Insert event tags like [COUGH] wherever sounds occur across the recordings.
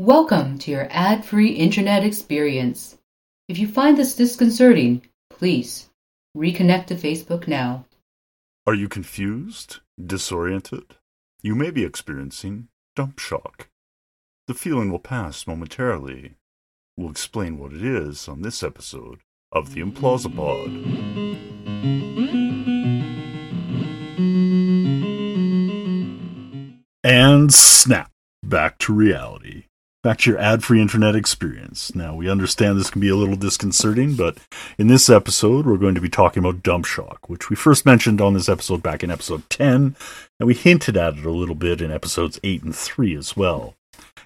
Welcome to your ad free internet experience. If you find this disconcerting, please reconnect to Facebook now. Are you confused? Disoriented? You may be experiencing dump shock. The feeling will pass momentarily. We'll explain what it is on this episode of The Implausipod. And snap, back to reality. Back to your ad free internet experience. Now, we understand this can be a little disconcerting, but in this episode, we're going to be talking about dump shock, which we first mentioned on this episode back in episode 10, and we hinted at it a little bit in episodes 8 and 3 as well.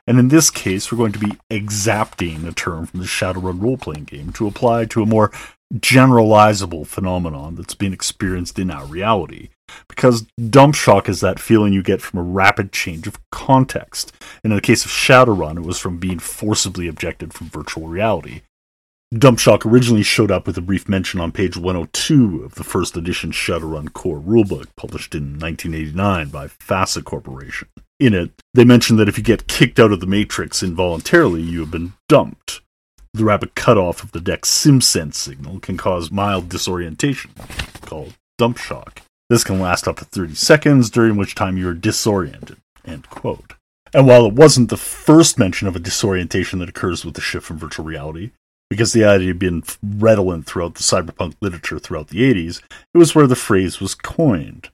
And in this case, we're going to be exapting a term from the Shadowrun role playing game to apply to a more generalizable phenomenon that's being experienced in our reality. Because dump shock is that feeling you get from a rapid change of context. And in the case of Shadowrun, it was from being forcibly ejected from virtual reality. Dump shock originally showed up with a brief mention on page 102 of the first edition Shadowrun core rulebook, published in 1989 by FASA Corporation. In it, they mention that if you get kicked out of the Matrix involuntarily, you have been dumped. The rapid cutoff of the deck's SimSense signal can cause mild disorientation, called dump shock. This can last up to 30 seconds, during which time you are disoriented. End quote. And while it wasn't the first mention of a disorientation that occurs with the shift from virtual reality, because the idea had been redolent throughout the cyberpunk literature throughout the 80s, it was where the phrase was coined.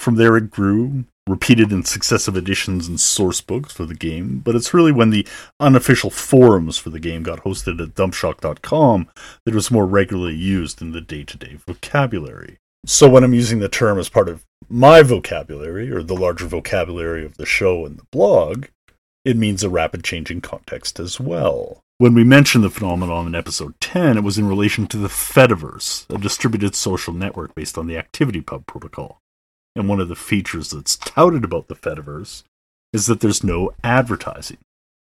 From there it grew, repeated in successive editions and source books for the game, but it's really when the unofficial forums for the game got hosted at dumpshock.com that it was more regularly used in the day to day vocabulary. So when I'm using the term as part of my vocabulary, or the larger vocabulary of the show and the blog, it means a rapid change in context as well. When we mentioned the phenomenon in episode 10, it was in relation to the Fediverse, a distributed social network based on the ActivityPub protocol. And one of the features that's touted about the Fediverse is that there's no advertising,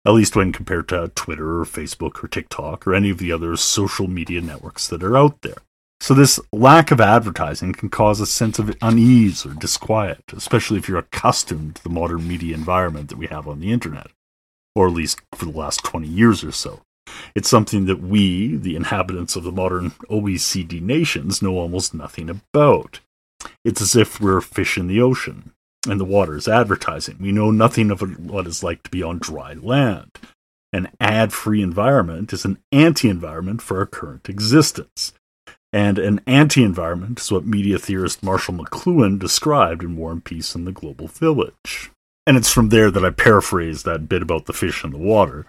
at least when compared to Twitter or Facebook or TikTok or any of the other social media networks that are out there. So, this lack of advertising can cause a sense of unease or disquiet, especially if you're accustomed to the modern media environment that we have on the internet, or at least for the last 20 years or so. It's something that we, the inhabitants of the modern OECD nations, know almost nothing about. It's as if we're fish in the ocean, and the water is advertising. We know nothing of what it's like to be on dry land. An ad free environment is an anti environment for our current existence. And an anti environment is what media theorist Marshall McLuhan described in War and Peace in the Global Village. And it's from there that I paraphrase that bit about the fish in the water.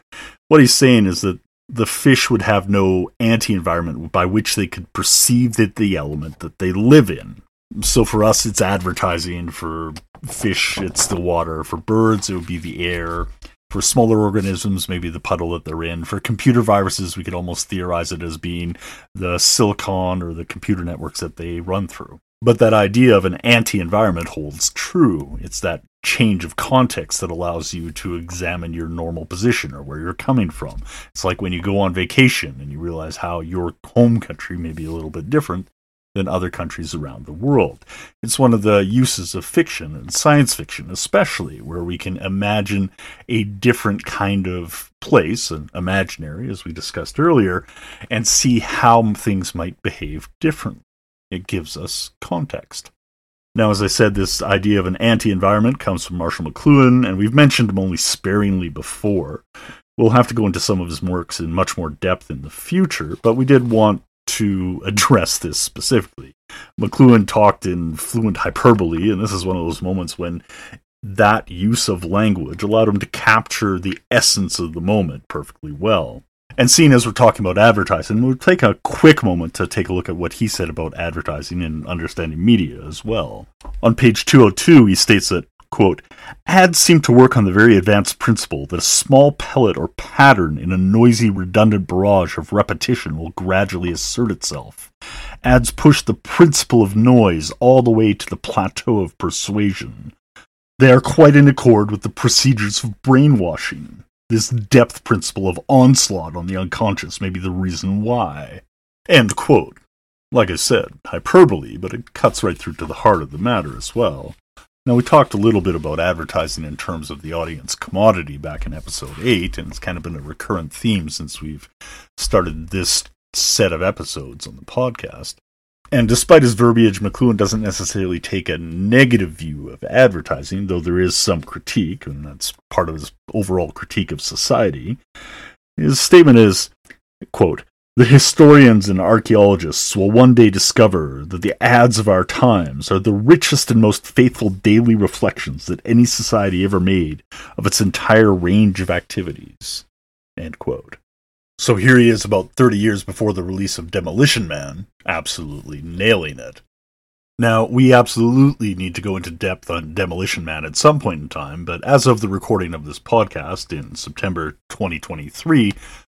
What he's saying is that the fish would have no anti environment by which they could perceive that the element that they live in. So for us, it's advertising. For fish, it's the water. For birds, it would be the air. For smaller organisms, maybe the puddle that they're in. For computer viruses, we could almost theorize it as being the silicon or the computer networks that they run through. But that idea of an anti environment holds true. It's that change of context that allows you to examine your normal position or where you're coming from. It's like when you go on vacation and you realize how your home country may be a little bit different than other countries around the world. It's one of the uses of fiction and science fiction, especially, where we can imagine a different kind of place, an imaginary, as we discussed earlier, and see how things might behave differently. It gives us context. Now, as I said, this idea of an anti environment comes from Marshall McLuhan, and we've mentioned him only sparingly before. We'll have to go into some of his works in much more depth in the future, but we did want to address this specifically. McLuhan talked in fluent hyperbole, and this is one of those moments when that use of language allowed him to capture the essence of the moment perfectly well. And seeing as we're talking about advertising, we'll take a quick moment to take a look at what he said about advertising and understanding media as well. On page 202, he states that Quote, ads seem to work on the very advanced principle that a small pellet or pattern in a noisy, redundant barrage of repetition will gradually assert itself. Ads push the principle of noise all the way to the plateau of persuasion. They are quite in accord with the procedures of brainwashing. This depth principle of onslaught on the unconscious may be the reason why. End quote. Like I said, hyperbole, but it cuts right through to the heart of the matter as well. Now, we talked a little bit about advertising in terms of the audience commodity back in episode 8, and it's kind of been a recurrent theme since we've started this set of episodes on the podcast. And despite his verbiage, McLuhan doesn't necessarily take a negative view of advertising, though there is some critique, and that's part of his overall critique of society. His statement is, quote, the historians and archaeologists will one day discover that the ads of our times are the richest and most faithful daily reflections that any society ever made of its entire range of activities. So here he is about 30 years before the release of Demolition Man, absolutely nailing it. Now, we absolutely need to go into depth on Demolition Man at some point in time, but as of the recording of this podcast in September 2023,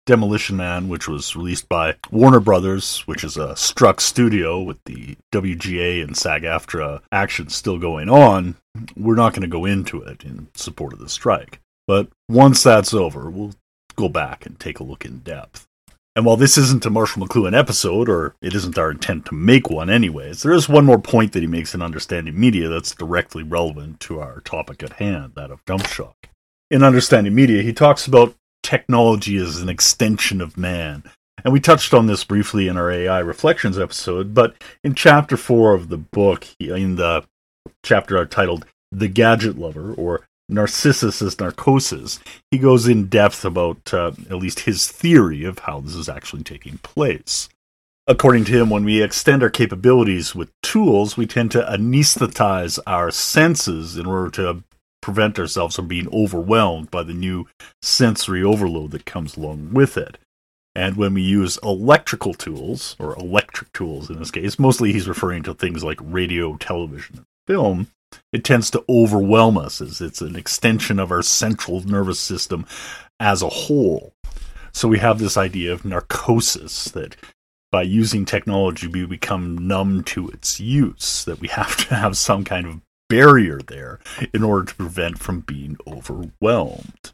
Demolition Man, which was released by Warner Brothers, which is a struck studio with the WGA and SAG AFTRA action still going on, we're not going to go into it in support of the strike. But once that's over, we'll go back and take a look in depth. And while this isn't a Marshall McLuhan episode, or it isn't our intent to make one anyways, there is one more point that he makes in Understanding Media that's directly relevant to our topic at hand, that of dump shock. In Understanding Media, he talks about technology is an extension of man. And we touched on this briefly in our AI Reflections episode, but in chapter four of the book, in the chapter titled The Gadget Lover, or Narcissus Narcosis, he goes in depth about uh, at least his theory of how this is actually taking place. According to him, when we extend our capabilities with tools, we tend to anesthetize our senses in order to prevent ourselves from being overwhelmed by the new sensory overload that comes along with it. And when we use electrical tools, or electric tools in this case, mostly he's referring to things like radio, television, and film, it tends to overwhelm us as it's an extension of our central nervous system as a whole. So we have this idea of narcosis that by using technology we become numb to its use, that we have to have some kind of barrier there in order to prevent from being overwhelmed.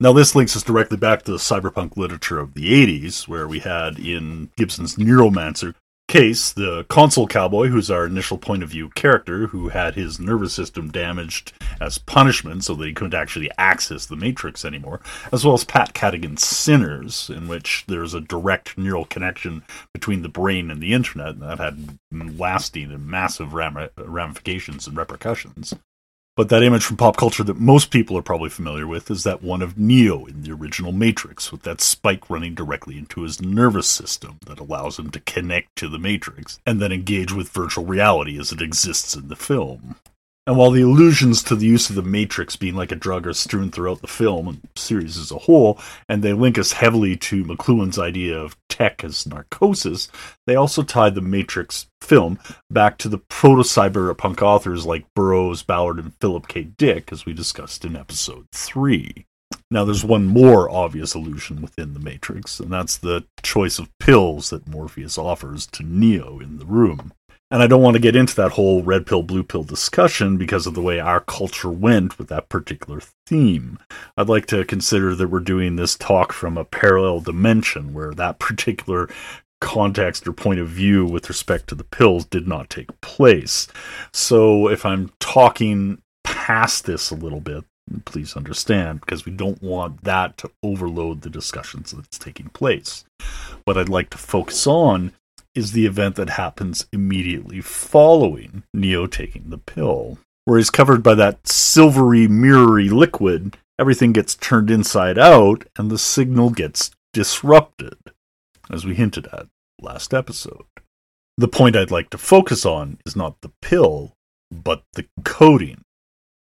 Now, this links us directly back to the cyberpunk literature of the 80s, where we had in Gibson's Neuromancer case, the console cowboy, who's our initial point of view character, who had his nervous system damaged as punishment so that he couldn't actually access the Matrix anymore, as well as Pat Cadigan's Synners, in which there's a direct neural connection between the brain and the internet, that had lasting and massive ramifications and repercussions. But that image from pop culture that most people are probably familiar with is that one of Neo in the original Matrix, with that spike running directly into his nervous system that allows him to connect to the Matrix and then engage with virtual reality as it exists in the film. And while the allusions to the use of the Matrix being like a drug are strewn throughout the film and series as a whole, and they link us heavily to McLuhan's idea of tech as narcosis, they also tie the Matrix film back to the proto cyberpunk authors like Burroughs, Ballard, and Philip K. Dick, as we discussed in episode 3. Now, there's one more obvious allusion within the Matrix, and that's the choice of pills that Morpheus offers to Neo in the room. And I don't want to get into that whole red pill, blue pill discussion because of the way our culture went with that particular theme. I'd like to consider that we're doing this talk from a parallel dimension where that [LAUGHS] particular context or point of view with respect to the pills did not take place. So if I'm talking past this a little bit, please understand because we don't want that to overload the discussions that's taking place. What I'd like to focus on is the event that happens immediately following Neo taking the pill, where he's covered by that silvery, mirrory liquid. Everything gets turned inside out, and the signal gets disrupted, as we hinted at last episode. The point I'd like to focus on is not the pill, but the coding.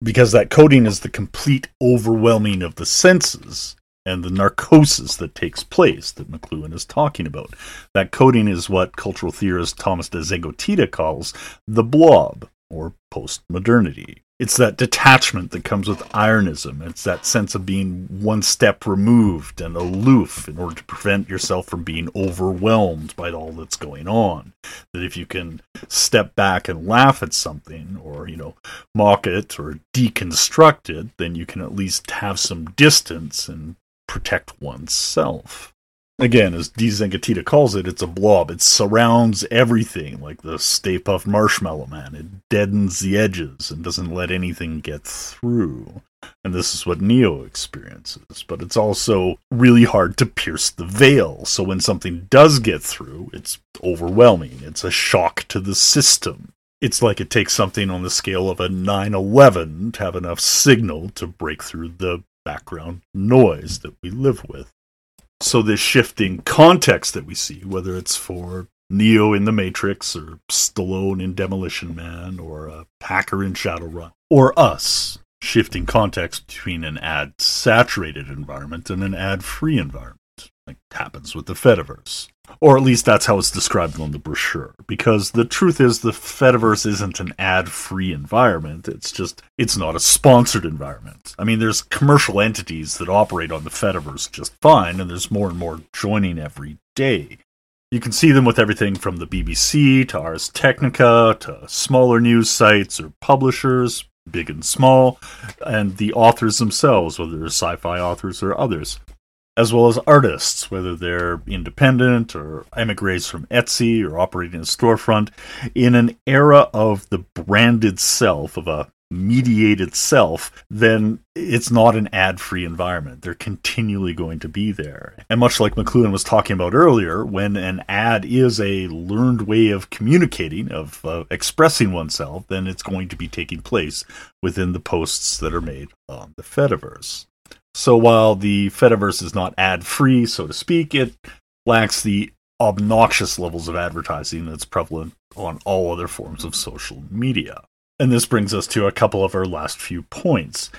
Because that coding is the complete overwhelming of the senses and the narcosis that takes place that McLuhan is talking about. That coding is what cultural theorist Thomas de Zengotita calls the blob, or postmodernity. It's that detachment that comes with ironism. It's that sense of being one step removed and aloof in order to prevent yourself from being overwhelmed by all that's going on. That if you can step back and laugh at something or, you know, mock it or deconstruct it, then you can at least have some distance and protect oneself. Again, as de Zengotita calls it, it's a blob. It surrounds everything, like the Stay Puft Marshmallow Man. It deadens the edges and doesn't let anything get through. And this is what Neo experiences. But it's also really hard to pierce the veil. So when something does get through, it's overwhelming. It's a shock to the system. It's like it takes something on the scale of a 9 11 to have enough signal to break through the background noise that we live with. So, this shifting context that we see, whether it's for Neo in The Matrix, or Stallone in Demolition Man, or a Hacker in Shadowrun, or us, shifting context between an ad saturated environment and an ad free environment, like happens with the Fediverse. Or at least that's how it's described on the brochure. Because the truth is, the Fediverse isn't an ad free environment. It's just, it's not a sponsored environment. I mean, there's commercial entities that operate on the Fediverse just fine, and there's more and more joining every day. You can see them with everything from the BBC to Ars Technica to smaller news sites or publishers, big and small, and the authors themselves, whether they're sci fi authors or others as well as artists, whether they're independent or emigres from Etsy or operating a storefront, in an era of the branded self, of a mediated self, then it's not an ad free environment. They're continually going to be there. And much like McLuhan was talking about earlier, when an ad is a learned way of communicating, of uh, expressing oneself, then it's going to be taking place within the posts that are made on the Fediverse. So while the Fediverse is not ad free, so to speak, it lacks the obnoxious levels of advertising that's prevalent on all other forms of social media. And this brings us to a couple of our last few points.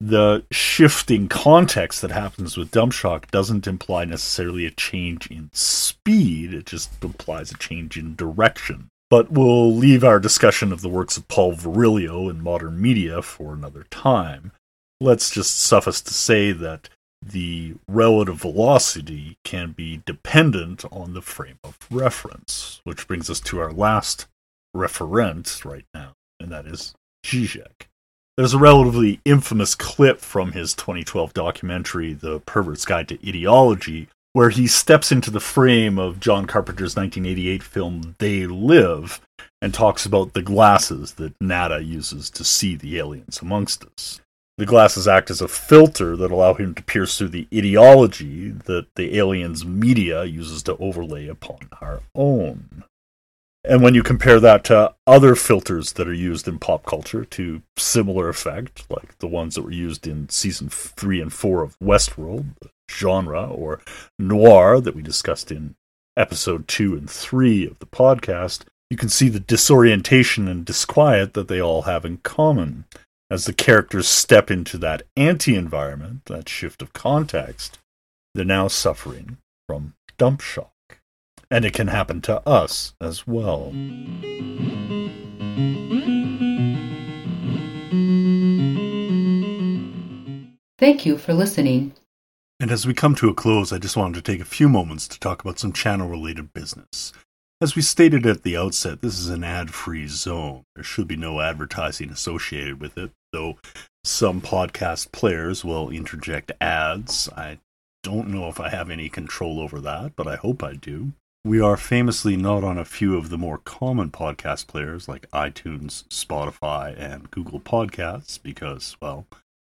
The shifting context that happens with Dump Shock doesn't imply necessarily a change in speed, it just implies a change in direction. But we'll leave our discussion of the works of Paul Virilio in modern media for another time let's just suffice to say that the relative velocity can be dependent on the frame of reference, which brings us to our last referent right now, and that is Zizek. There's a relatively infamous clip from his 2012 documentary, The Pervert's Guide to Ideology, where he steps into the frame of John Carpenter's 1988 film They Live and talks about the glasses that Nada uses to see the aliens amongst us. The glasses act as a filter that allow him to pierce through the ideology that the aliens' media uses to overlay upon our own. And when you compare that to other filters that are used in pop culture to similar effect, like the ones that were used in season three and four of Westworld, the genre, or noir that we discussed in episode two and three of the podcast, you can see the disorientation and disquiet that they all have in common as the characters step into that anti environment, that shift of context, they're now suffering from dump shock. And it can happen to us as well. Thank you for listening. And as we come to a close, I just wanted to take a few moments to talk about some channel related business. As we stated at the outset, this is an ad free zone. There should be no advertising associated with it, though some podcast players will interject ads. I don't know if I have any control over that, but I hope I do. We are famously not on a few of the more common podcast players like iTunes, Spotify, and Google Podcasts because, well,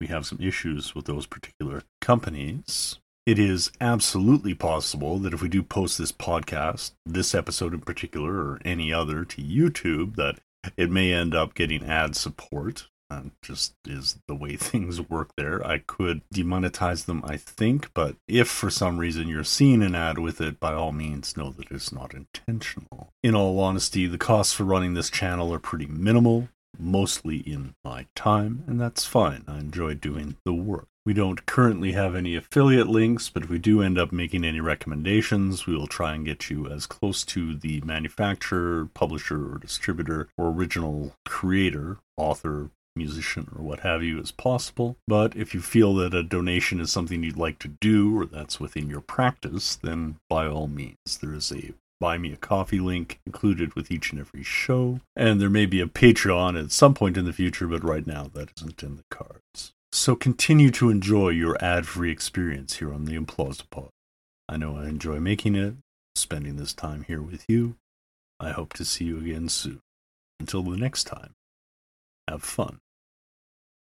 we have some issues with those particular companies it is absolutely possible that if we do post this podcast, this episode in particular, or any other to YouTube, that it may end up getting ad support. And just is the way [LAUGHS] things work there. I could demonetize them, I think, but if for some reason you're seeing an ad with it, by all means know that it's not intentional. In all honesty, the costs for running this channel are pretty minimal, mostly in my time, and that's fine. I enjoy doing the work. We don't currently have any affiliate links, but if we do end up making any recommendations, we will try and get you as close to the manufacturer, publisher, or distributor, or original creator, author, musician, or what have you as possible. But if you feel that a donation is something you'd like to do, or that's within your practice, then by all means, there is a buy me a coffee link included with each and every show. And there may be a Patreon at some point in the future, but right now that isn't in the cards. So continue to enjoy your ad free experience here on the Implausipod. I know I enjoy making it, spending this time here with you. I hope to see you again soon. Until the next time, have fun.